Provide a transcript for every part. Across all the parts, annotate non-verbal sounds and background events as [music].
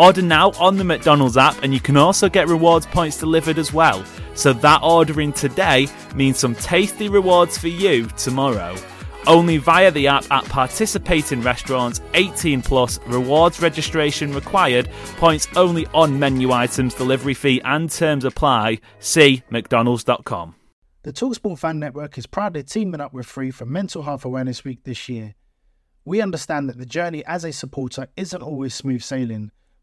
Order now on the McDonald's app, and you can also get rewards points delivered as well. So that ordering today means some tasty rewards for you tomorrow. Only via the app at participating restaurants, 18 plus, rewards registration required, points only on menu items, delivery fee and terms apply. See McDonald's.com. The Talksport Fan Network is proudly teaming up with Free for Mental Health Awareness Week this year. We understand that the journey as a supporter isn't always smooth sailing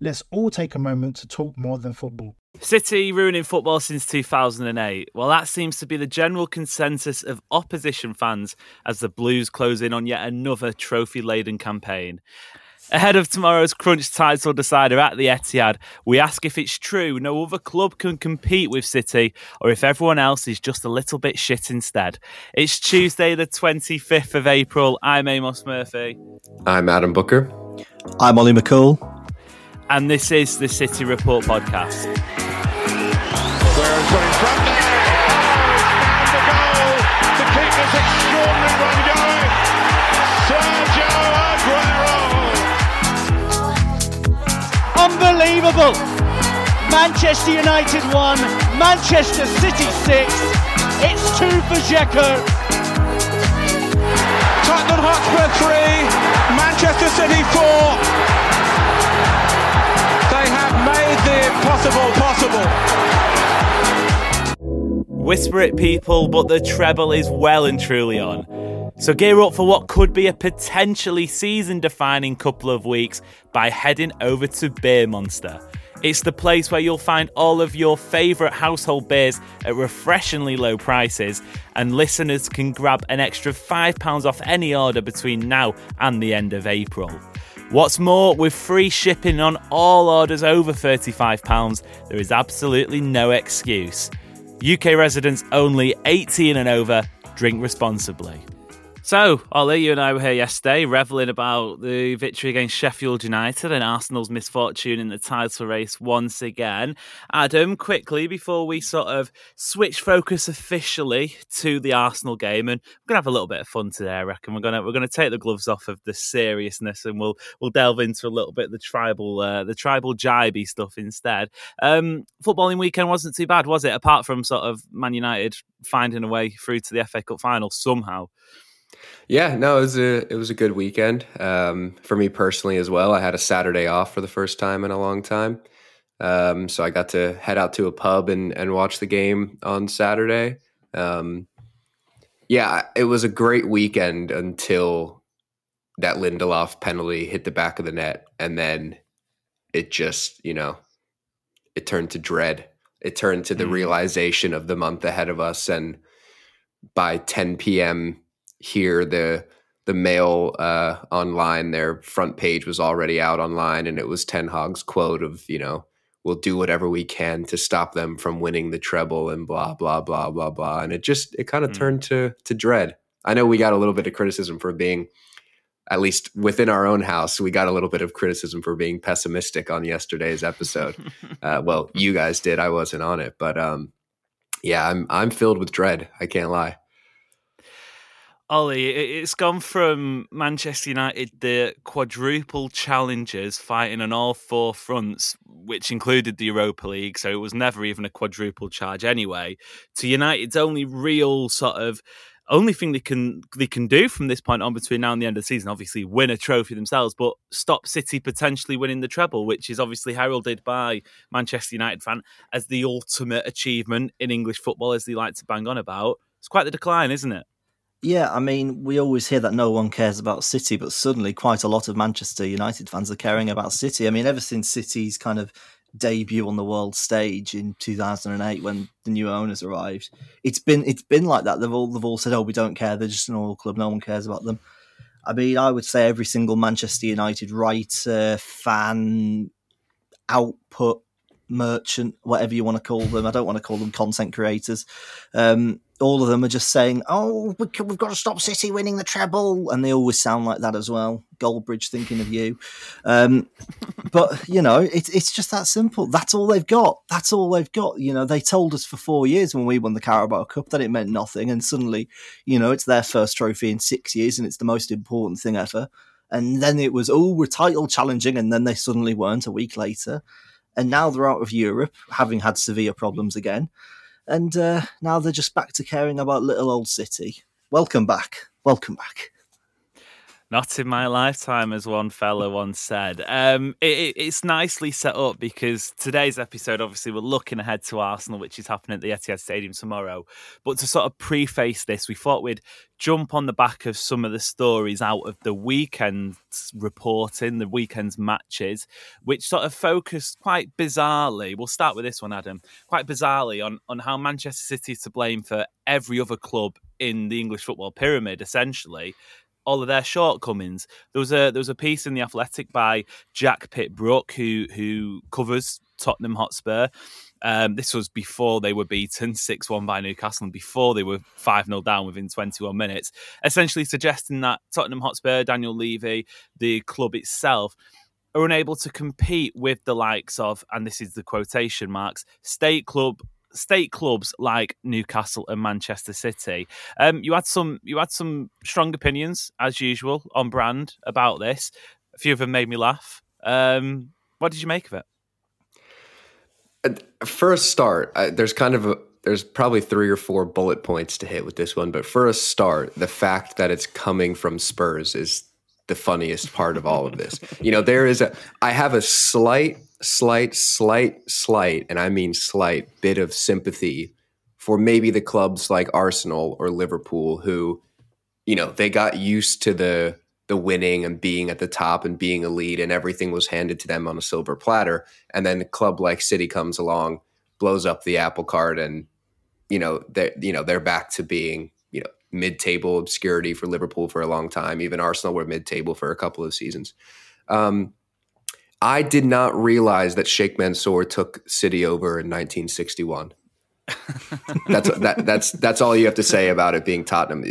Let's all take a moment to talk more than football. City ruining football since 2008. Well, that seems to be the general consensus of opposition fans as the Blues close in on yet another trophy laden campaign. Ahead of tomorrow's crunch title decider at the Etihad, we ask if it's true no other club can compete with City or if everyone else is just a little bit shit instead. It's Tuesday, the 25th of April. I'm Amos Murphy. I'm Adam Booker. I'm Ollie McCoole and this is the City Report podcast. Unbelievable! Manchester United 1, Manchester City 6. It's 2 for Dzeko. Tottenham Hotspur 3, Manchester City 4 the impossible possible. Whisper it, people, but the treble is well and truly on. So gear up for what could be a potentially season defining couple of weeks by heading over to Beer Monster. It's the place where you'll find all of your favourite household beers at refreshingly low prices, and listeners can grab an extra £5 off any order between now and the end of April. What's more, with free shipping on all orders over £35, there is absolutely no excuse. UK residents only 18 and over. Drink responsibly. So, Ollie, you and I were here yesterday revelling about the victory against Sheffield United and Arsenal's misfortune in the title race once again. Adam, quickly, before we sort of switch focus officially to the Arsenal game, and we're gonna have a little bit of fun today, I reckon. We're gonna we're gonna take the gloves off of the seriousness and we'll we'll delve into a little bit of the tribal uh, the tribal jibey stuff instead. Um, footballing weekend wasn't too bad, was it? Apart from sort of Man United finding a way through to the FA Cup final somehow. Yeah, no, it was a it was a good weekend um, for me personally as well. I had a Saturday off for the first time in a long time, um, so I got to head out to a pub and and watch the game on Saturday. Um, yeah, it was a great weekend until that Lindelof penalty hit the back of the net, and then it just you know it turned to dread. It turned to the mm. realization of the month ahead of us, and by 10 p.m here the the mail uh, online their front page was already out online and it was ten Hag's quote of you know we'll do whatever we can to stop them from winning the treble and blah blah blah blah blah. And it just it kind of mm. turned to to dread. I know we got a little bit of criticism for being at least within our own house we got a little bit of criticism for being pessimistic on yesterday's episode. [laughs] Uh, well you guys did i wasn't on it but um yeah i'm i'm filled with dread i can't lie Ollie, it's gone from Manchester United, the quadruple challengers fighting on all four fronts, which included the Europa League, so it was never even a quadruple charge anyway, to United's only real sort of only thing they can they can do from this point on between now and the end of the season, obviously win a trophy themselves, but stop City potentially winning the treble, which is obviously heralded by Manchester United fan as the ultimate achievement in English football, as they like to bang on about. It's quite the decline, isn't it? Yeah, I mean, we always hear that no one cares about City, but suddenly quite a lot of Manchester United fans are caring about City. I mean, ever since City's kind of debut on the world stage in 2008 when the new owners arrived, it's been it's been like that. They've all they've all said, "Oh, we don't care. They're just an oil club. No one cares about them." I mean, I would say every single Manchester United writer, fan, output merchant, whatever you want to call them. I don't want to call them content creators. Um, all of them are just saying, "Oh, we have got to stop City winning the treble," and they always sound like that as well. Goldbridge thinking of you, um, but you know, it's it's just that simple. That's all they've got. That's all they've got. You know, they told us for four years when we won the Carabao Cup that it meant nothing, and suddenly, you know, it's their first trophy in six years, and it's the most important thing ever. And then it was, oh, we're title challenging, and then they suddenly weren't a week later, and now they're out of Europe, having had severe problems again and uh, now they're just back to caring about little old City. Welcome back. Welcome back. Not in my lifetime, as one fellow once said. Um, it, it's nicely set up because today's episode, obviously, we're looking ahead to Arsenal, which is happening at the Etihad Stadium tomorrow. But to sort of preface this, we thought we'd jump on the back of some of the stories out of the weekend's reporting, the weekend's matches, which sort of focused quite bizarrely. We'll start with this one, Adam. Quite bizarrely on on how Manchester City is to blame for every other club in the English football pyramid, essentially all of their shortcomings. There was a there was a piece in the Athletic by Jack Pitt-Brooke who who covers Tottenham Hotspur. Um, this was before they were beaten 6 1 by Newcastle and before they were 5 0 down within 21 minutes, essentially suggesting that Tottenham Hotspur, Daniel Levy, the club itself, are unable to compete with the likes of, and this is the quotation marks, state club state clubs like Newcastle and Manchester City. Um, you had some you had some strong opinions as usual on brand about this. A few of them made me laugh. Um, what did you make of it? A start, there's kind of a there's probably three or four bullet points to hit with this one, but for a start, the fact that it's coming from Spurs is the funniest part of all of this. you know, there is a I have a slight slight, slight, slight, and I mean slight bit of sympathy for maybe the clubs like Arsenal or Liverpool who, you know, they got used to the the winning and being at the top and being elite and everything was handed to them on a silver platter. And then a club like City comes along, blows up the apple cart and you know, they're, you know, they're back to being, mid-table obscurity for Liverpool for a long time. Even Arsenal were mid-table for a couple of seasons. Um, I did not realize that Sheikh Mansour took City over in 1961. [laughs] that's that, that's that's all you have to say about it being Tottenham.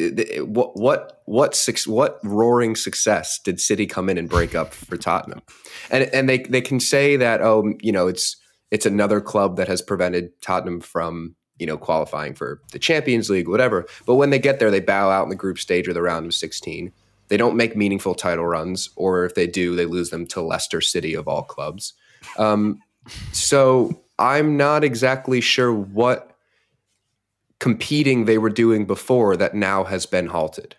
What what what what roaring success did City come in and break up for Tottenham? And and they they can say that oh you know it's it's another club that has prevented Tottenham from you know qualifying for the Champions League whatever. But when they get there, they bow out in the group stage or the round of 16. They don't make meaningful title runs, or if they do, they lose them to Leicester City of all clubs. Um, so I'm not exactly sure what competing they were doing before that now has been halted.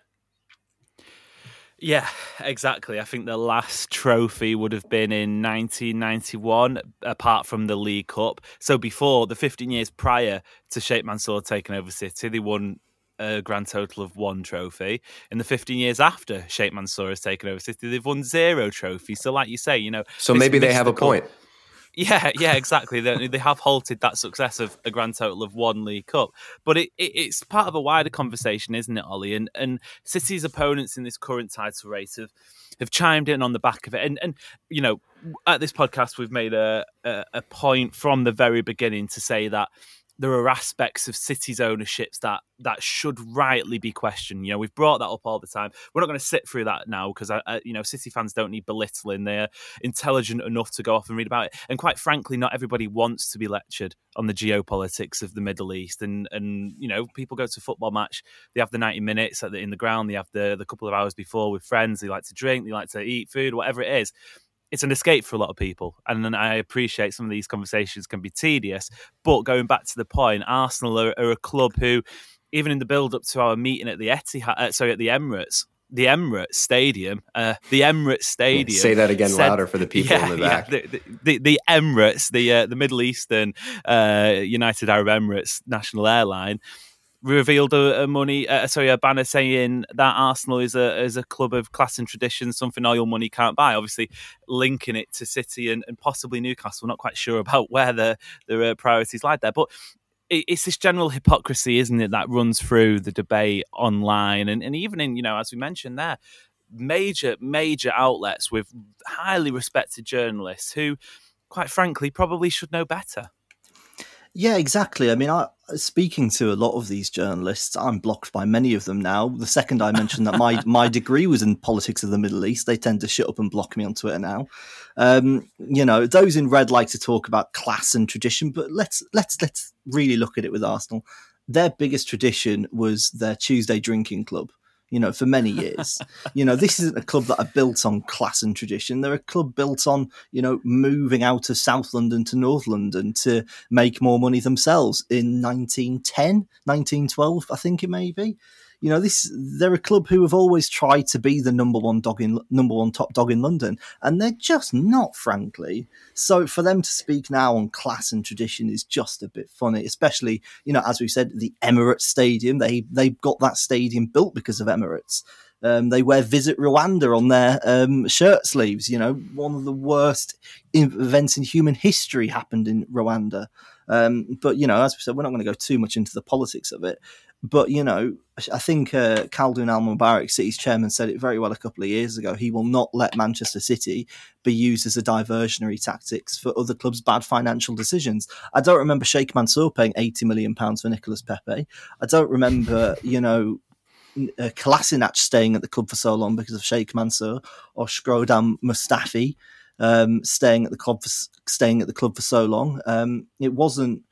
Yeah, exactly. I think the last trophy would have been in 1991, apart from the League Cup. So before the 15 years prior to Sheikh Mansour taking over City, they won a grand total of one trophy. In the 15 years after Sheikh Mansour has taken over City, they've won zero trophies. So, like you say, you know. So maybe they have a point. Yeah, yeah, exactly. they, they have halted that success of a grand total of one League Cup, but it, it, it's part of a wider conversation, isn't it, Ollie? And and City's opponents in this current title race have have chimed in on the back of it. And and you know, at this podcast, we've made a, a, a point from the very beginning to say that there are aspects of City's ownerships that that should rightly be questioned. You know, we've brought that up all the time. We're not going to sit through that now because I, I, you know, City fans don't need belittling. They're intelligent enough to go off and read about it. And quite frankly, not everybody wants to be lectured on the geopolitics of the Middle East. And and you know, people go to a football match. They have the ninety minutes in the ground. They have the the couple of hours before with friends. They like to drink. They like to eat food, whatever it is it's an escape for a lot of people. And I appreciate some of these conversations can be tedious. But going back to the point, Arsenal are, are a club who even in the build up to our meeting at the Etihad, uh, sorry, at the Emirates, the Emirates Stadium, uh, the Emirates Stadium. Say that again said, louder for the people yeah, in the back. Yeah, the, the, the, Emirates, the uh, the Middle Eastern uh, United Arab Emirates national airline, revealed a, a money, uh, sorry, a banner saying that Arsenal is a is a club of class and tradition, something all your money can't buy. Obviously, linking it to City and, and possibly Newcastle. Not quite sure about [laughs] where the the uh, priorities lie there, but it's this general hypocrisy, isn't it, that runs through the debate online and, and even in, you know, as we mentioned there, major, major outlets with highly respected journalists who, quite frankly, probably should know better. Yeah, exactly. I mean, I, speaking to a lot of these journalists, I'm blocked by many of them now. The second I mentioned that my, my [laughs] degree was in politics of the Middle East, they tend to shut up and block me on Twitter now. Um, you know, those in red like to talk about class and tradition, but let's let's let's really look at it with Arsenal. Their biggest tradition was their Tuesday drinking club you know, for many years. you know, this isn't a club that are built on class and tradition. They're a club built on, you know, moving out of South London to North London to make more money themselves in 1910, 1912, I think it may be. You know, this they're a club who have always tried to be the number one dog in number one top dog in London, and they're just not, frankly. So for them to speak now on class and tradition is just a bit funny, especially you know, as we said, the Emirates Stadium. They they got that stadium built because of Emirates. Um, they wear "Visit Rwanda" on their um, shirt sleeves. You know, one of the worst events in human history happened in Rwanda. Um, but you know, as we said, we're not going to go too much into the politics of it. But you know, I think uh, Khaldoon Al Mubarak, City's chairman, said it very well a couple of years ago. He will not let Manchester City be used as a diversionary tactics for other clubs' bad financial decisions. I don't remember Sheikh Mansour paying eighty million pounds for Nicolas Pepe. I don't remember, you know, uh, staying at the club for so long because of Sheikh Mansour or Shkodran Mustafi um, staying at the club for staying at the club for so long. Um, it wasn't.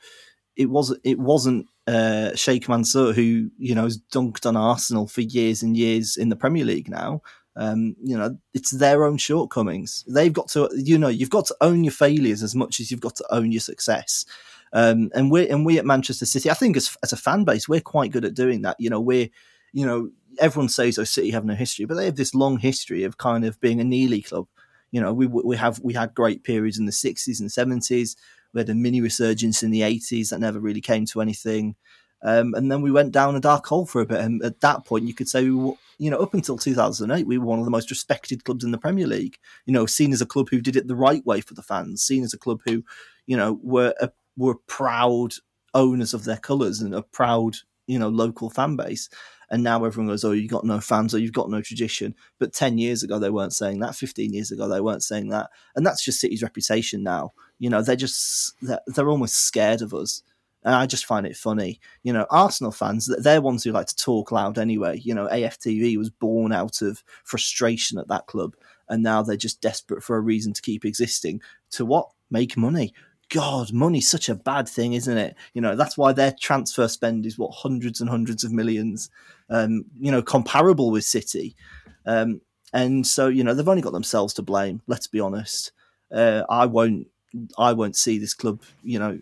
It wasn't. It wasn't uh, Sheikh Mansour, who you know has dunked on Arsenal for years and years in the Premier League now. Um, you know, it's their own shortcomings. They've got to, you know, you've got to own your failures as much as you've got to own your success. Um, and we and we at Manchester City, I think as, as a fan base, we're quite good at doing that. You know, we're, you know, everyone says, "Oh, City have no history," but they have this long history of kind of being a Neely club. You know, we we have we had great periods in the sixties and seventies. We had a mini resurgence in the 80s that never really came to anything. Um, and then we went down a dark hole for a bit. And at that point, you could say, we were, you know, up until 2008, we were one of the most respected clubs in the Premier League. You know, seen as a club who did it the right way for the fans, seen as a club who, you know, were a, were proud owners of their colours and a proud, you know, local fan base. And now everyone goes, "Oh, you've got no fans, or you've got no tradition." But ten years ago, they weren't saying that. Fifteen years ago, they weren't saying that. And that's just City's reputation now. You know, they're just they're, they're almost scared of us. And I just find it funny. You know, Arsenal fans, they're ones who like to talk loud anyway. You know, AFTV was born out of frustration at that club. And now they're just desperate for a reason to keep existing. To what? Make money. God, money's such a bad thing, isn't it? You know, that's why their transfer spend is what hundreds and hundreds of millions, um, you know, comparable with City. Um, and so, you know, they've only got themselves to blame, let's be honest. Uh, I won't I won't see this club, you know,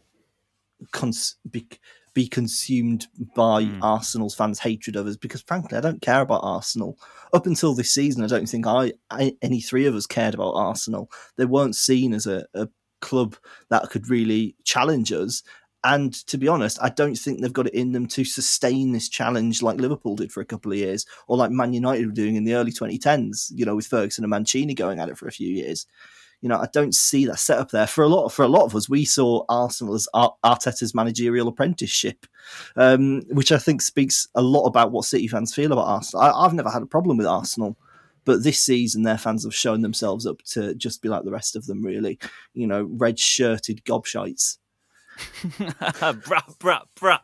cons- be, be consumed by mm. Arsenal's fans' hatred of us because, frankly, I don't care about Arsenal. Up until this season, I don't think I, I any three of us cared about Arsenal. They weren't seen as a, a club that could really challenge us. And to be honest, I don't think they've got it in them to sustain this challenge like Liverpool did for a couple of years, or like Man United were doing in the early 2010s, you know, with Ferguson and Mancini going at it for a few years you know, I don't see that setup there for a lot. For a lot of us, we saw Arsenal as Arteta's managerial apprenticeship, um, which I think speaks a lot about what City fans feel about Arsenal. I, I've never had a problem with Arsenal, but this season their fans have shown themselves up to just be like the rest of them. Really, you know, red shirted gobshites. brap, brap, brap.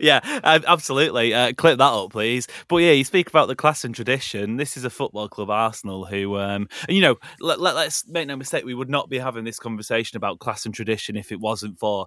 yeah, absolutely. Uh, clip that up, please. But yeah, you speak about the class and tradition. This is a football club, Arsenal, who, um, and you know, let, let, let's make no mistake, we would not be having this conversation about class and tradition if it wasn't for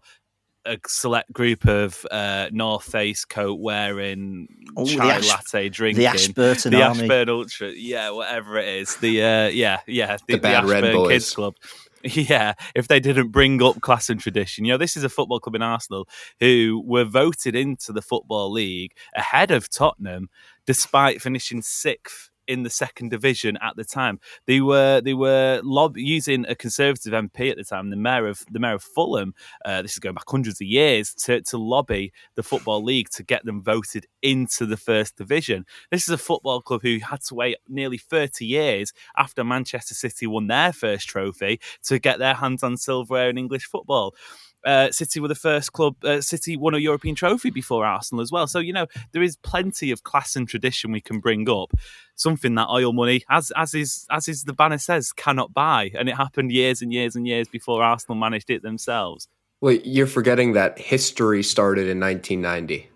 a select group of uh, North Face coat wearing, oh, chai Ash- latte drinking, the Ashburton the Army. Ashburn Ultra, yeah, whatever it is, the uh, yeah, yeah, the, the, the Ashburn Kids Club [laughs] Yeah, if they didn't bring up class and tradition. You know, this is a football club in Arsenal who were voted into the Football League ahead of Tottenham despite finishing sixth in the second division at the time. They were they were lob- using a conservative MP at the time, the mayor of the mayor of Fulham. Uh, this is going back hundreds of years to to lobby the football league to get them voted into the first division. This is a football club who had to wait nearly thirty years after Manchester City won their first trophy to get their hands on silverware in English football uh, City were the first club. Uh, City won a European trophy before Arsenal as well. So you know there is plenty of class and tradition we can bring up. Something that oil money, as as is as is the banner says, cannot buy, and it happened years and years and years before Arsenal managed it themselves. Well, you're forgetting that history started in 1990.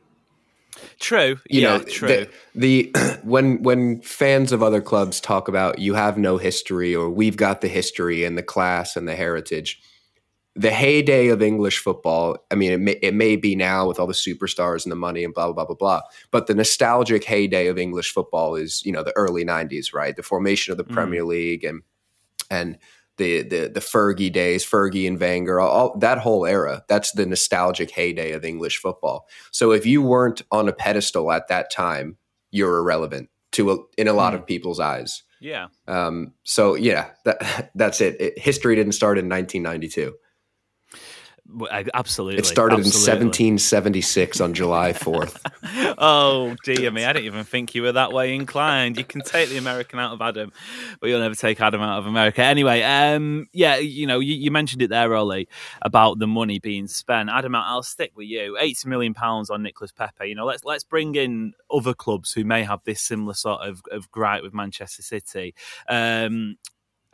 True. You yeah, know, true. The, the [clears throat] when when fans of other clubs talk about you have no history or we've got the history and the class and the heritage the heyday of English football. I mean, it may, it may be now with all the superstars and the money and blah, blah, blah, blah, blah. But the nostalgic heyday of English football is, you know, the early 90s, right? The formation of the mm. Premier League and, and, the, the the Fergie days, Fergie and Wenger, all that whole era. That's the nostalgic heyday of English football. So if you weren't on a pedestal at that time, you're irrelevant to a, in a lot mm. of people's eyes. Yeah. Um. So yeah, that [laughs] that's it. it. History didn't start in 1992. Absolutely. It started absolutely. in 1776 on July 4th. [laughs] oh, dear me. I didn't even think you were that way inclined. You can take the American out of Adam, but you'll never take Adam out of America. Anyway, um, yeah, you know, you, you mentioned it there, Ollie, about the money being spent. Adam, I'll stick with you. 80 million pounds on Nicolas Pepe. You know, let's let's bring in other clubs who may have this similar sort of, of gripe with Manchester City. Um,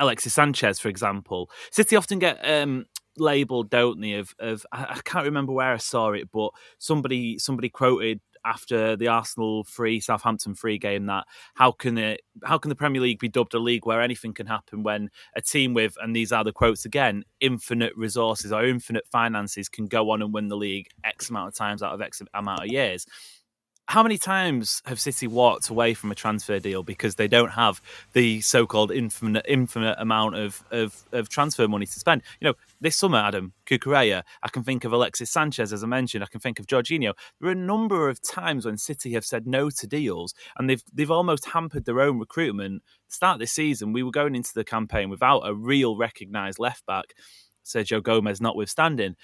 Alexis Sanchez, for example. City often get um, label, don't they? Of of I, can't remember where I saw it, but somebody somebody quoted after the Arsenal free Southampton free game that how can it how can the Premier League be dubbed a league where anything can happen when a team with and these are the quotes again infinite resources or infinite finances can go on and win the league X amount of times out of X amount of years how many times have City walked away from a transfer deal because they don't have the so-called infinite, infinite amount of, of, of transfer money to spend? You know, this summer, Adam Cucurella, I can think of Alexis Sanchez, as I mentioned. I can think of Jorginho. There are a number of times when City have said no to deals, and they've they've almost hampered their own recruitment. Start this season, we were going into the campaign without a real recognised left back. Sergio Gomez notwithstanding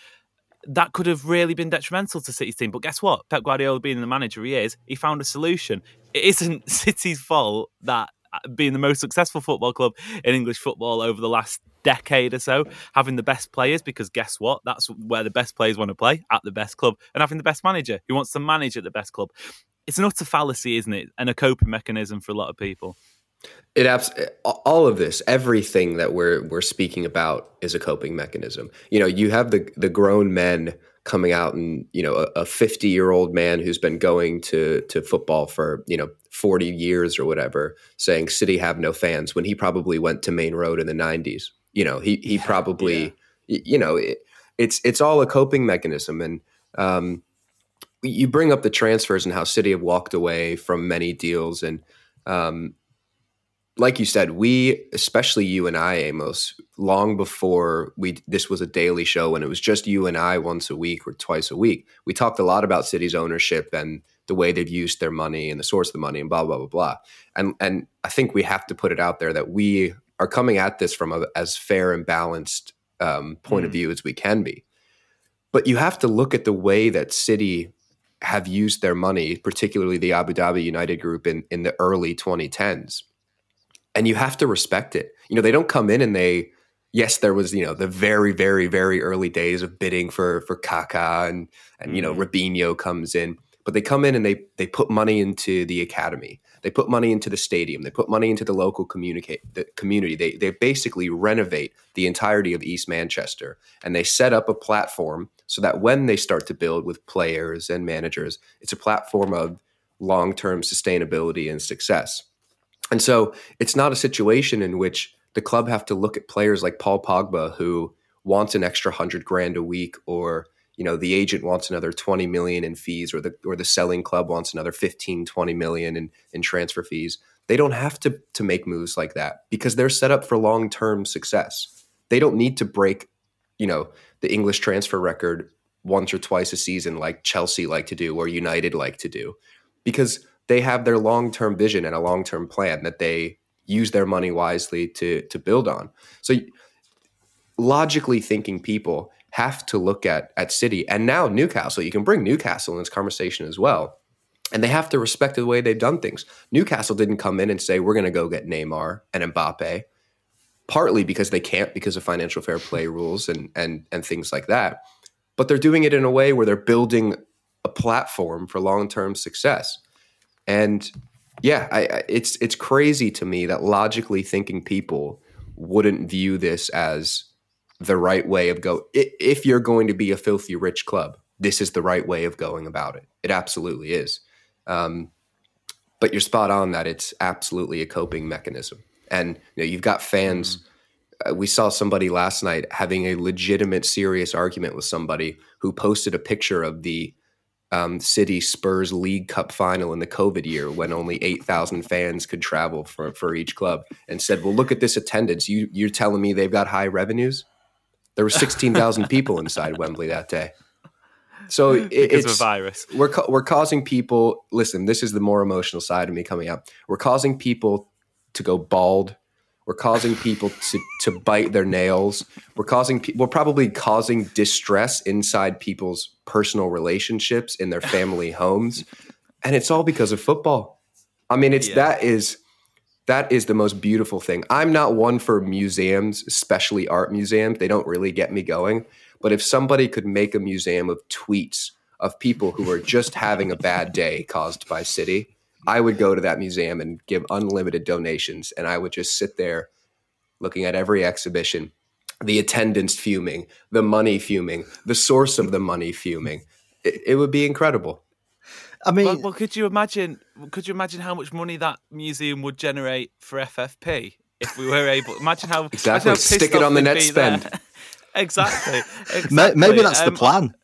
that could have really been detrimental to City's team. But guess what? Pep Guardiola, being the manager he is, he found a solution. It isn't [laughs] City's fault that uh, being the most successful football club in English football over the last decade or so, having the best players, because guess what? That's where the best players want to play at the best club, and having the best manager who wants to manage at the best club. It's an utter fallacy, isn't it? And a coping mechanism for a lot of people. It abs- all of this, everything that we're we're speaking about is a coping mechanism. You know, you have the the grown men coming out and you know a 50 year old man who's been going to to football for you know 40 years or whatever saying city have no fans when he probably went to main road in the 90s you know he he [laughs] probably yeah. you know it, it's it's all a coping mechanism and um, you bring up the transfers and how city have walked away from many deals and um, like you said, we, especially you and I, Amos, long before we this was a daily show and it was just you and I once a week or twice a week, we talked a lot about City's ownership and the way they've used their money and the source of the money and blah blah blah blah. And and I think we have to put it out there that we are coming at this from a as fair and balanced um, point mm. of view as we can be. But you have to look at the way that City have used their money, particularly the Abu Dhabi United Group in in the early 2010s and you have to respect it. You know, they don't come in and they yes, there was, you know, the very, very, very early days of bidding for for Kaká and and you know, mm-hmm. Robinho comes in, but they come in and they they put money into the academy. They put money into the stadium. They put money into the local communicate the community. They they basically renovate the entirety of East Manchester and they set up a platform so that when they start to build with players and managers, it's a platform of long-term sustainability and success. And so it's not a situation in which the club have to look at players like Paul Pogba who wants an extra 100 grand a week or you know the agent wants another 20 million in fees or the or the selling club wants another 15 20 million in in transfer fees. They don't have to to make moves like that because they're set up for long-term success. They don't need to break, you know, the English transfer record once or twice a season like Chelsea like to do or United like to do because they have their long-term vision and a long-term plan that they use their money wisely to to build on. So logically thinking people have to look at at City and now Newcastle. You can bring Newcastle in this conversation as well. And they have to respect the way they've done things. Newcastle didn't come in and say, we're going to go get Neymar and Mbappe, partly because they can't because of financial fair play rules and, and, and things like that. But they're doing it in a way where they're building a platform for long term success. And yeah, I, it's it's crazy to me that logically thinking people wouldn't view this as the right way of go. If you're going to be a filthy rich club, this is the right way of going about it. It absolutely is. Um, but you're spot on that it's absolutely a coping mechanism. And you know, you've got fans. Mm-hmm. Uh, we saw somebody last night having a legitimate, serious argument with somebody who posted a picture of the um, City Spurs League Cup final in the COVID year when only 8,000 fans could travel for, for each club and said, Well, look at this attendance. You, you're telling me they've got high revenues? There were 16,000 [laughs] people inside Wembley that day. So it, it's a virus. We're, we're causing people, listen, this is the more emotional side of me coming up. We're causing people to go bald we're causing people to, to bite their nails. We're causing we're probably causing distress inside people's personal relationships in their family [laughs] homes, and it's all because of football. I mean, it's yeah. that is that is the most beautiful thing. I'm not one for museums, especially art museums. They don't really get me going. But if somebody could make a museum of tweets of people who are just having a bad day caused by City, I would go to that museum and give unlimited donations, and I would just sit there looking at every exhibition, the attendance fuming, the money fuming, the source of the money fuming. It, it would be incredible. I mean, well, well, could you imagine? Could you imagine how much money that museum would generate for FFP if we were able? Imagine how exactly imagine how stick it on the net spend. [laughs] exactly, exactly. Maybe that's um, the plan.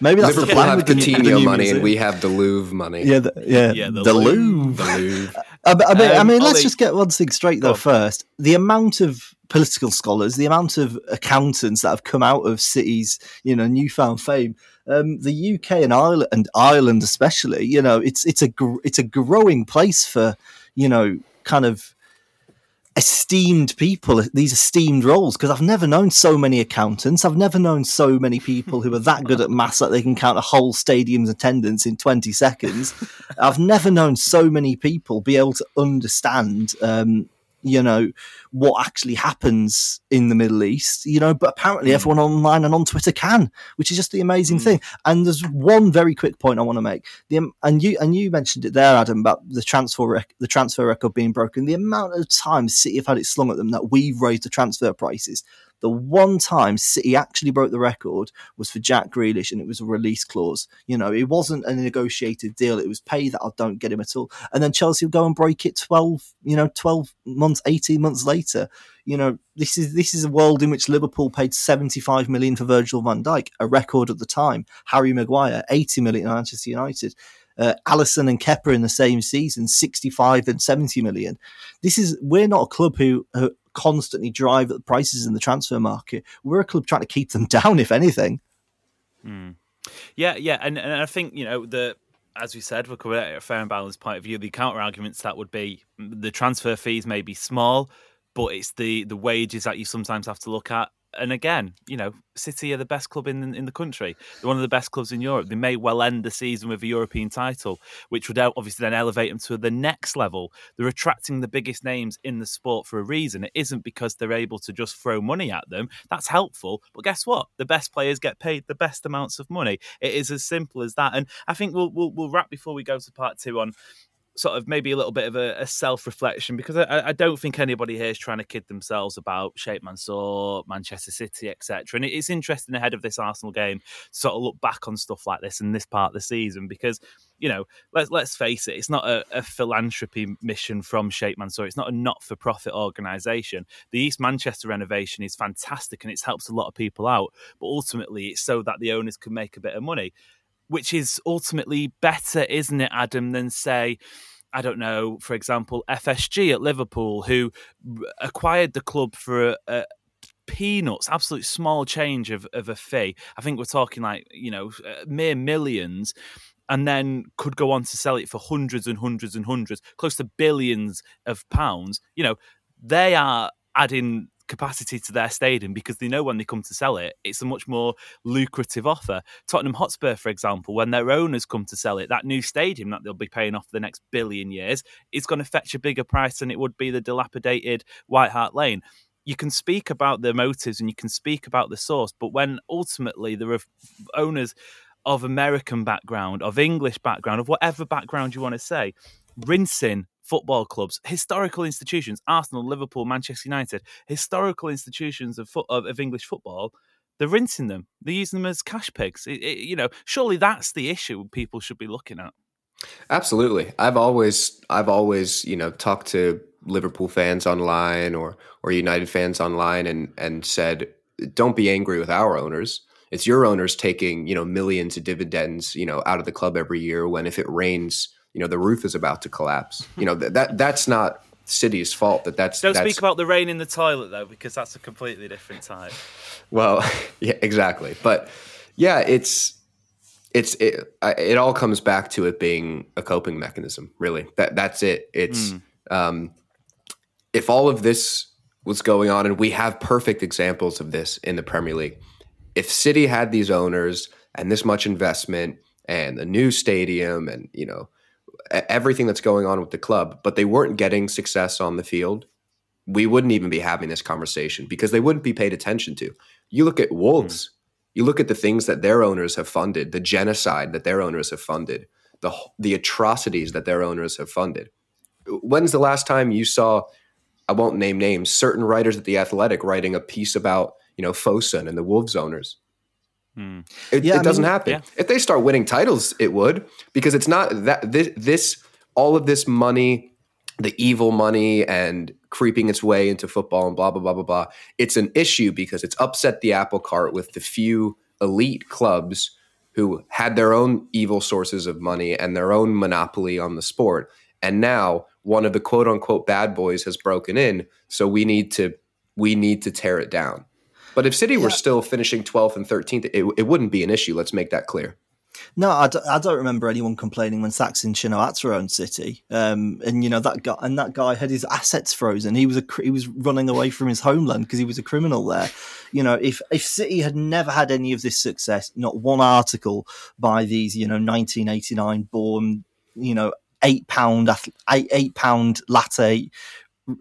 Maybe that's Liverpool the plan. have Coutinho money and we have the Louvre money. Yeah, the, yeah, yeah the, the Louvre. The Louvre. I, I mean, um, I mean let's Ollie, just get one thing straight though. First, the amount of political scholars, the amount of accountants that have come out of cities, you know, newfound fame. Um, the UK and Ireland, and Ireland especially, you know, it's it's a gr- it's a growing place for you know kind of esteemed people, these esteemed roles, because I've never known so many accountants. I've never known so many people who are that good at maths that they can count a whole stadium's attendance in 20 seconds. I've never known so many people be able to understand um, you know what actually happens in the Middle East, you know. But apparently, mm. everyone online and on Twitter can, which is just the amazing mm. thing. And there's one very quick point I want to make. The and you and you mentioned it there, Adam, about the transfer rec- the transfer record being broken. The amount of times City have had it slung at them that we've raised the transfer prices the one time City actually broke the record was for Jack Grealish, and it was a release clause. You know, it wasn't a negotiated deal; it was pay that I don't get him at all. And then Chelsea will go and break it twelve, you know, twelve months, eighteen months later. You know, this is this is a world in which Liverpool paid seventy five million for Virgil Van Dijk, a record at the time. Harry Maguire, eighty million at Manchester United. Uh, Alisson and Kepa in the same season, 65 and 70 million. This is, we're not a club who, who constantly drive at the prices in the transfer market. We're a club trying to keep them [laughs] down, if anything. Mm. Yeah, yeah, and and I think you know the as we said, we're coming at a fair and balanced point of view. The counter arguments that would be the transfer fees may be small, but it's the the wages that you sometimes have to look at and again, you know, City are the best club in in the country. They're one of the best clubs in Europe. They may well end the season with a European title, which would obviously then elevate them to the next level. They're attracting the biggest names in the sport for a reason. It isn't because they're able to just throw money at them. That's helpful, but guess what? The best players get paid the best amounts of money. It is as simple as that. And I think we'll we'll, we'll wrap before we go to part two on sort of maybe a little bit of a, a self reflection because I, I, don't think anybody here is trying to kid themselves about Sheikh Mansour, Manchester City, etc. And it's interesting ahead of this Arsenal game to sort of look back on stuff like this in this part of the season because you know let's let's face it, it's not a, a philanthropy mission from Sheikh Mansour. It's not a not for profit organisation. The East Manchester renovation is fantastic and it's helped a lot of people out, but ultimately it's so that the owners can make a bit of money which is ultimately better, isn't it, Adam, than say, I don't know, for example, FSG at Liverpool, who acquired the club for a, a peanuts, absolute small change of, of a fee. I think we're talking like, you know, uh, mere millions and then could go on to sell it for hundreds and hundreds and hundreds, close to billions of pounds. You know, they are adding capacity to their stadium because they know when they come to sell it, it's a much more lucrative offer. Tottenham Hotspur, for example, when their owners come to sell it, that new stadium that they'll be paying off for the next billion years is going to fetch a bigger price than it would be the dilapidated White Hart Lane you can speak about the motives and you can speak about the source, but when ultimately there are owners of American background, of English background, of whatever background you want to say, rinsing football clubs, historical institutions, Arsenal, Liverpool, Manchester United, historical institutions of, foot, of, of English football, they're rinsing them. They're using them as cash pigs. It, it, you know, surely that's the issue people should be looking at. Absolutely. I've always, I've always, you know, talked to Liverpool fans online or or United fans online and and said, don't be angry with our owners. It's your owners taking you know millions of dividends you know out of the club every year. When if it rains, you know the roof is about to collapse. You know that, that that's not City's fault. That that's don't that's, speak about the rain in the toilet though, because that's a completely different type. Well, [laughs] yeah, exactly. But yeah, it's it's it, it all comes back to it being a coping mechanism. Really, that that's it. It's mm. um, if all of this was going on, and we have perfect examples of this in the Premier League, if City had these owners and this much investment and a new stadium and you know everything that's going on with the club, but they weren't getting success on the field, we wouldn't even be having this conversation because they wouldn't be paid attention to. You look at Wolves, mm. you look at the things that their owners have funded, the genocide that their owners have funded, the the atrocities that their owners have funded. When's the last time you saw I won't name names, certain writers at the Athletic writing a piece about you know Fosun and the Wolves owners. Hmm. It, yeah, it doesn't mean, happen. Yeah. If they start winning titles, it would because it's not that this, this all of this money, the evil money, and creeping its way into football and blah blah blah blah blah. It's an issue because it's upset the apple cart with the few elite clubs who had their own evil sources of money and their own monopoly on the sport. And now one of the quote unquote bad boys has broken in. So we need to we need to tear it down. But if City yeah. were still finishing 12th and 13th, it, it wouldn't be an issue. Let's make that clear. No, I d- I don't remember anyone complaining when Thaksin Shinawatra owned City. Um, and you know that guy and that guy had his assets frozen. He was a he was running away from his homeland because he was a criminal there. You know, if if City had never had any of this success, not one article by these you know 1989 born you know eight pound eight, eight pound latte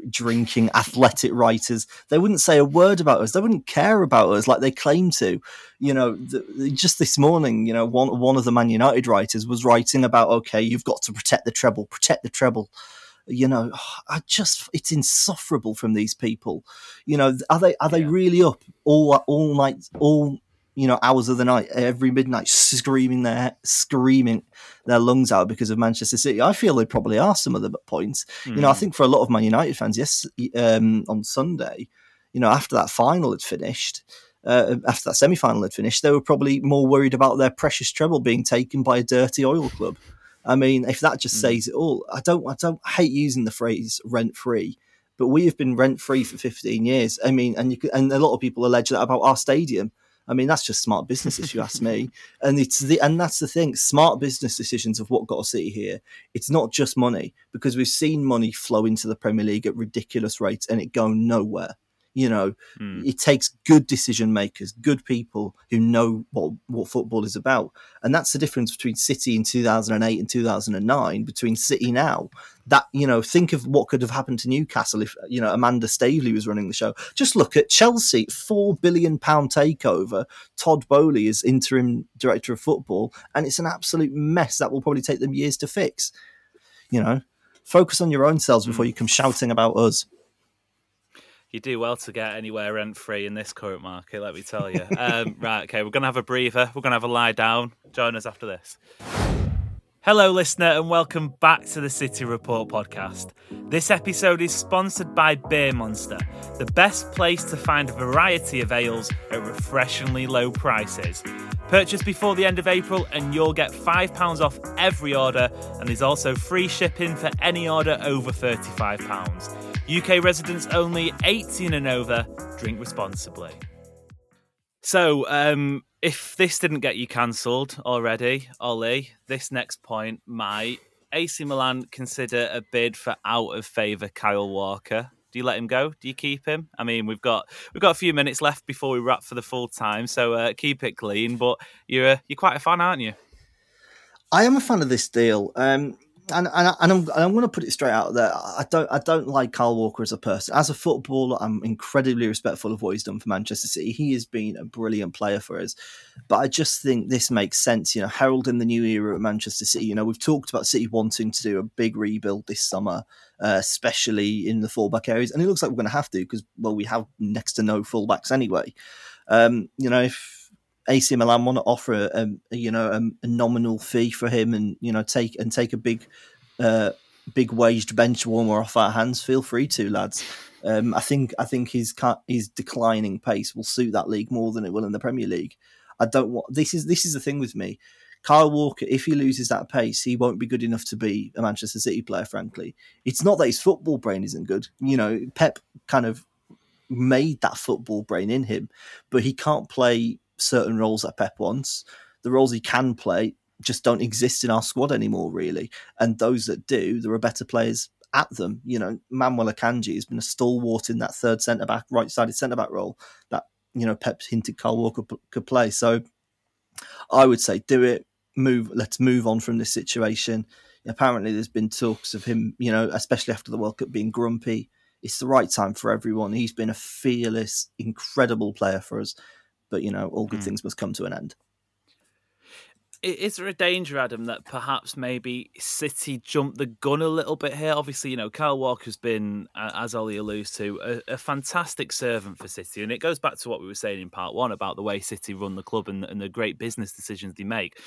drinking athletic writers. They wouldn't say a word about us. They wouldn't care about us like they claim to. You know the, just this morning you know one one of the man united writers was writing about okay you've got to protect the treble protect the treble. You know i just it's insufferable from these people. You know are they are they yeah. really up all all night all you know hours of the night every midnight screaming their screaming their lungs out because of Manchester City. I feel they probably are some of them at points. Mm. You know, I hmm. think for a lot of Man United fans, yes, um, on Sunday, you know, after that final had finished. Uh, after that semi-final had finished, they were probably more worried about their precious treble being taken by a dirty oil club. I mean, if that just mm. says it all, I don't, I don't hate using the phrase rent free, but we have been rent free for 15 years. I mean, and you could, and a lot of people allege that about our stadium. I mean, that's just smart business, if you ask me. [laughs] And it's the and that's the thing. Smart business decisions of what got us here. It's not just money because we've seen money flow into the Premier League at ridiculous rates and it go nowhere. You know, mm. it takes good decision makers, good people who know what, what football is about. And that's the difference between City in 2008 and 2009, between City now. That, you know, think of what could have happened to Newcastle if, you know, Amanda Staveley was running the show. Just look at Chelsea, £4 billion takeover. Todd Boehly is interim director of football, and it's an absolute mess that will probably take them years to fix. You know, focus on your own selves before you come shouting about us you do well to get anywhere rent free in this current market, let me tell you. Um, [laughs] right, okay, we're going to have a breather. We're going to have a lie down. Join us after this. Hello, listener, and welcome back to the City Report podcast. This episode is sponsored by Beer Monster, the best place to find a variety of ales at refreshingly low prices. Purchase before the end of April, and you'll get £5 off every order, and there's also free shipping for any order over £35. UK residents only 18 and over. Drink responsibly. So, um, if this didn't get you cancelled already, Ollie, this next point might. AC Milan consider a bid for out of favour Kyle Walker. Do you let him go? Do you keep him? I mean, we've got we've got a few minutes left before we wrap for the full time, so uh, keep it clean. But you're uh, you're quite a fan, aren't you? I am a fan of this deal. Um, and and, and I'm, I'm going to put it straight out there. I don't I don't like Kyle Walker as a person. As a footballer, I'm incredibly respectful of what he's done for Manchester City. He has been a brilliant player for us. But I just think this makes sense. You know, heralding the new era at Manchester City. You know, we've talked about City wanting to do a big rebuild this summer, uh, especially in the fullback areas, and it looks like we're going to have to because well, we have next to no fullbacks anyway. Um, you know, if AC Milan want to offer a, a you know a, a, nominal fee for him and you know take and take a big uh, big waged bench warmer off our hands, feel free to lads. Um, I think I think his his declining pace will suit that league more than it will in the Premier League. I don't want this is this is the thing with me. Kyle Walker, if he loses that pace, he won't be good enough to be a Manchester City player. Frankly, it's not that his football brain isn't good. You know, Pep kind of made that football brain in him, but he can't play certain roles that Pep wants. The roles he can play just don't exist in our squad anymore, really. And those that do, there are better players at them. You know, Manuel Akanji has been a stalwart in that third centre back, right sided centre back role that, you know, Pep hinted Kyle Walker could play. So I would say do it, move, let's move on from this situation. Apparently, there's been talks of him, you know, especially after the World Cup being grumpy. It's the right time for everyone. He's been a fearless, incredible player for us but you know, all good mm. things must come to an end. Is there a danger, Adam, that perhaps maybe City jumped the gun a little bit here? Obviously, you know, Kyle Walker's been, as Oli alludes to, a, a, fantastic servant for City. And it goes back to what we were saying in part one about the way City run the club and, and the great business decisions they make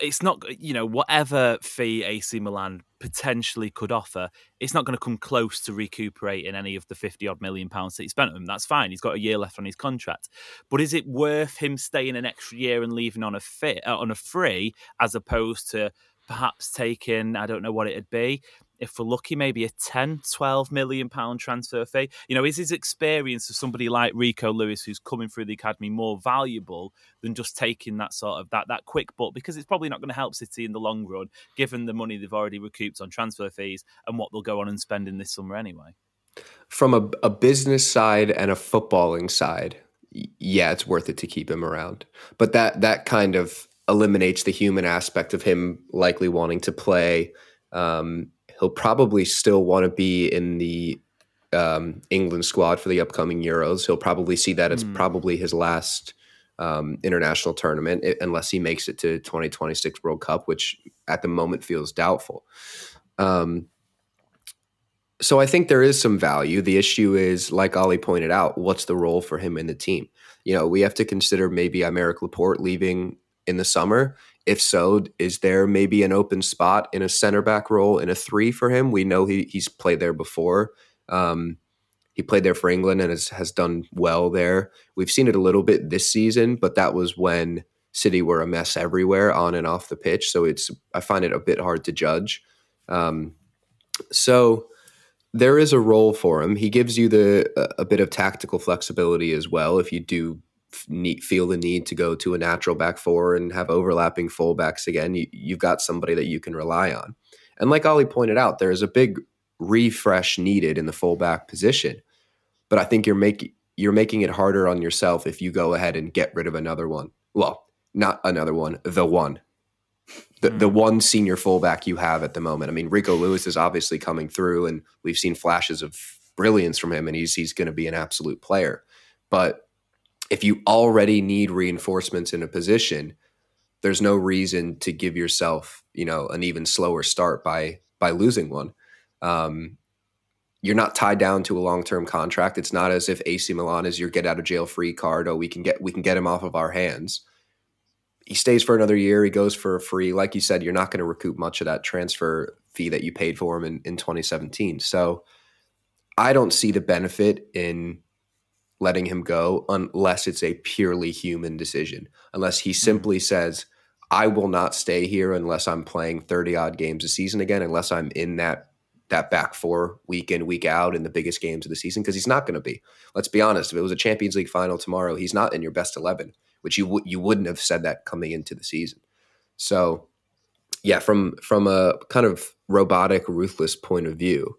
it's not you know whatever fee AC Milan potentially could offer, it's not going to come close to recuperating any of the fifty odd million pounds that he spent on him. That's fine. He's got a year left on his contract, but is it worth him staying an extra year and leaving on a fit uh, on a free as opposed to perhaps taking I don't know what it'd be if we're lucky, maybe a 10, 12 million pound transfer fee. You know, is his experience of somebody like Rico Lewis, who's coming through the academy, more valuable than just taking that sort of that that quick but because it's probably not going to help City in the long run, given the money they've already recouped on transfer fees and what they'll go on and spend in this summer anyway. From a, a business side and a footballing side, yeah, it's worth it to keep him around. But that that kind of eliminates the human aspect of him likely wanting to play um, he'll probably still want to be in the um, England squad for the upcoming Euros. He'll probably see that as mm. probably his last um, international tournament, unless he makes it to 2026 World Cup, which at the moment feels doubtful. Um, so I think there is some value. The issue is, like Oli pointed out, what's the role for him in the team? You know, we have to consider maybe Aymeric Laporte leaving in the summer. If so, is there maybe an open spot in a center back role in a three for him? We know he, he's played there before. Um, he played there for England and has, has done well there. We've seen it a little bit this season, but that was when City were a mess everywhere on and off the pitch. So it's I find it a bit hard to judge. Um, so there is a role for him. He gives you the a, a bit of tactical flexibility as well if you do feel the need to go to a natural back four and have overlapping fullbacks again, you, you've got somebody that you can rely on. And like Oli pointed out, there is a big refresh needed in the fullback position. But I think you're making you're making it harder on yourself if you go ahead and get rid of another one. Well, not another one, the one. The, mm. the one senior fullback you have at the moment. I mean, Rico Lewis is obviously coming through, and we've seen flashes of brilliance from him, and he's he's going to be an absolute player. But if you already need reinforcements in a position, there's no reason to give yourself, you know, an even slower start by by losing one. Um, you're not tied down to a long term contract. It's not as if AC Milan is your get out of jail free card. Oh, we can get we can get him off of our hands. He stays for another year. He goes for a free. Like you said, you're not going to recoup much of that transfer fee that you paid for him in, in 2017. So I don't see the benefit in letting him go unless it's a purely human decision. Unless he mm-hmm. simply mm-hmm. says, I will not stay here unless I'm playing 30 odd games a season again, unless I'm in that that back four week in week out in the biggest games of the season because he's not going to be. Let's be honest. If it was a Champions League final tomorrow, he's not in your best eleven, which you would you wouldn't have said that coming into the season. So, yeah, from from a kind of robotic, ruthless point of view,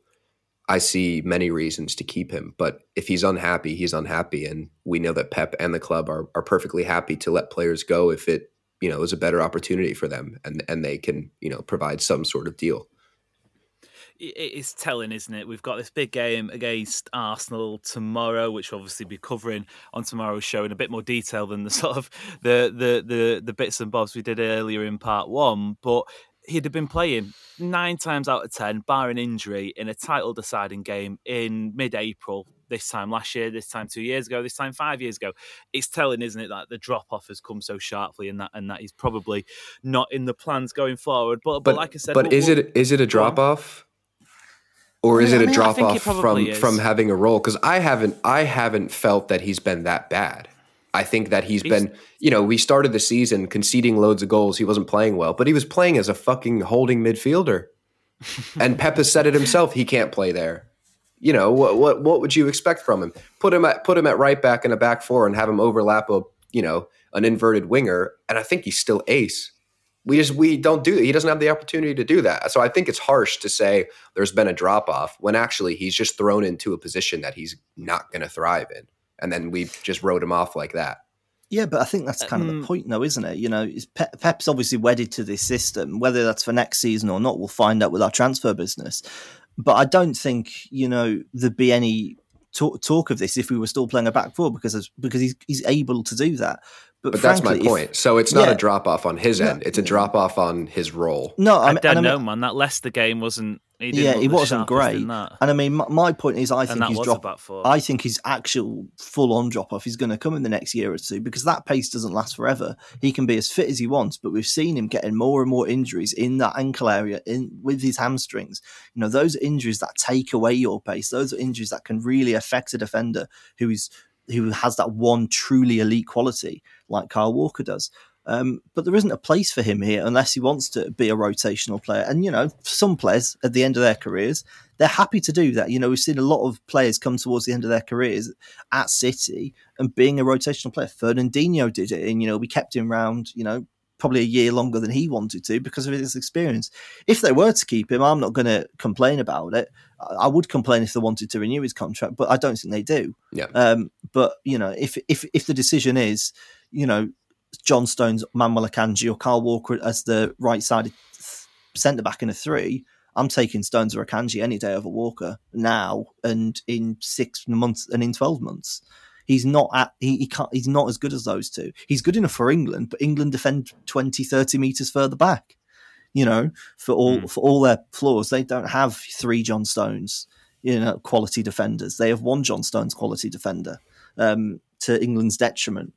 I see many reasons to keep him. But if he's unhappy, he's unhappy, and we know that Pep and the club are are perfectly happy to let players go if it you know is a better opportunity for them and and they can you know provide some sort of deal it's telling, isn't it? We've got this big game against Arsenal tomorrow, which we'll obviously be covering on tomorrow's show in a bit more detail than the [laughs] sort of the the the, the bits and bobs we did earlier in part one. But he'd have been playing nine times out of ten, barring injury, in a title deciding game in mid April. This time last year, this time two years ago, this time five years ago. It's telling, isn't it, that the drop off has come so sharply, and that and that he's probably not in the plans going forward. But but, but like I said, but is it is it a drop off? or is it a drop off from is. from having a role? Because I haven't I haven't felt that he's been that bad. I think that he's, he's been, you know, we started the season conceding loads of goals. He wasn't playing well, but he was playing as a fucking holding midfielder. [laughs] and Pep has said it himself. He can't play there. You know what? What what would you expect from him? Put him at put him at right back in a back four and have him overlap a you know an inverted winger, and I think he's still ace we just we don't do he doesn't have the opportunity to do that so i think it's harsh to say there's been a drop off when actually he's just thrown into a position that he's not going to thrive in and then we just wrote him off like that yeah, but I think that's kind of the mm. point, though, isn't it? You know, Pep's obviously wedded to this system. Whether that's for next season or not, we'll find out with our transfer business. But I don't think you know there'd be any talk, talk of this if we were still playing a back four because because he's he's able to do that. But, but frankly, that's my point. If, so it's not yeah, a drop off on his end; it's a drop off on his role. No, I, I don't know, man. That Leicester game wasn't. Yeah, he wasn't great. And I mean, my, my point is, I and think he's drop. I think his actual full on drop off is going to come in the next year or two because that pace doesn't last forever. He can be as fit as he wants, but we've seen him getting more and more injuries in that ankle area, in with his hamstrings. You know, those injuries that take away your pace. Those are injuries that can really affect a defender who is who has that one truly elite quality like Kyle Walker does. Um, but there isn't a place for him here unless he wants to be a rotational player. And you know, some players at the end of their careers, they're happy to do that. You know, we've seen a lot of players come towards the end of their careers at City and being a rotational player. Fernandinho did it, and you know, we kept him around. You know, probably a year longer than he wanted to because of his experience. If they were to keep him, I'm not going to complain about it. I would complain if they wanted to renew his contract, but I don't think they do. Yeah. Um, but you know, if if if the decision is, you know, John Stones, Manuel Akanji, or Kyle Walker as the right sided centre back in a three, I'm taking Stones or Akanji any day over Walker now and in six months and in twelve months. He's not at he, he can't he's not as good as those two. He's good enough for England, but England defend 20, 30 meters further back. You know, for all mm. for all their flaws, they don't have three John Stones, you know, quality defenders. They have one John Stones quality defender um, to England's detriment.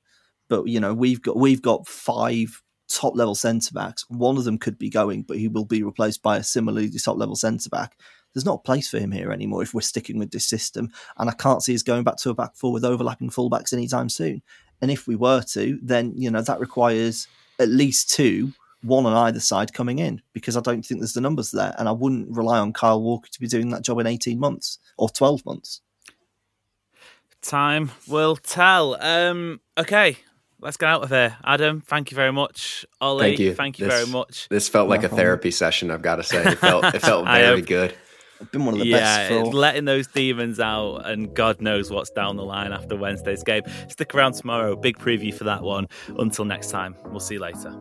But you know, we've got we've got five top level centre backs. One of them could be going, but he will be replaced by a similarly top level centre back there's not a place for him here anymore if we're sticking with this system. And I can't see us going back to a back four with overlapping fullbacks anytime soon. And if we were to, then you know that requires at least two, one on either side coming in because I don't think there's the numbers there, and I wouldn't rely on Kyle Walker to be doing that job in 18 months or 12 months. Time will tell. Um, okay, let's get out of here. Adam, thank you very much. Oli, thank you, thank you this, very much. This felt like no a therapy session, I've got to say. It felt, it felt [laughs] very good. I've been one of the yeah, best. Yeah, letting those demons out, and God knows what's down the line after Wednesday's game. Stick around tomorrow. Big preview for that one. Until next time, we'll see you later.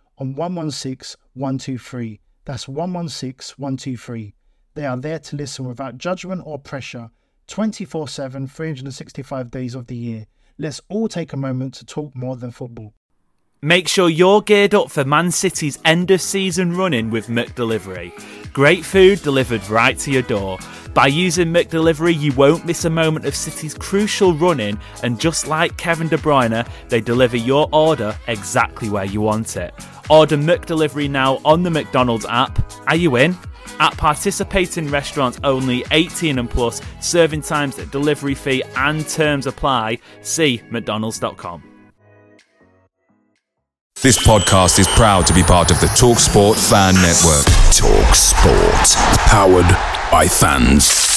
on 116 123. That's 116 123. They are there to listen without judgment or pressure 24 7, 365 days of the year. Let's all take a moment to talk more than football. Make sure you're geared up for Man City's end of season running with McDelivery. Great food delivered right to your door. By using McDelivery, you won't miss a moment of City's crucial running, and just like Kevin De Bruyne, they deliver your order exactly where you want it. Order McDelivery now on the McDonald's app. Are you in? At participating restaurants only 18 and plus, serving times, delivery fee, and terms apply. See McDonald's.com. This podcast is proud to be part of the TalkSport Fan Network. Talk Sport. Powered by fans.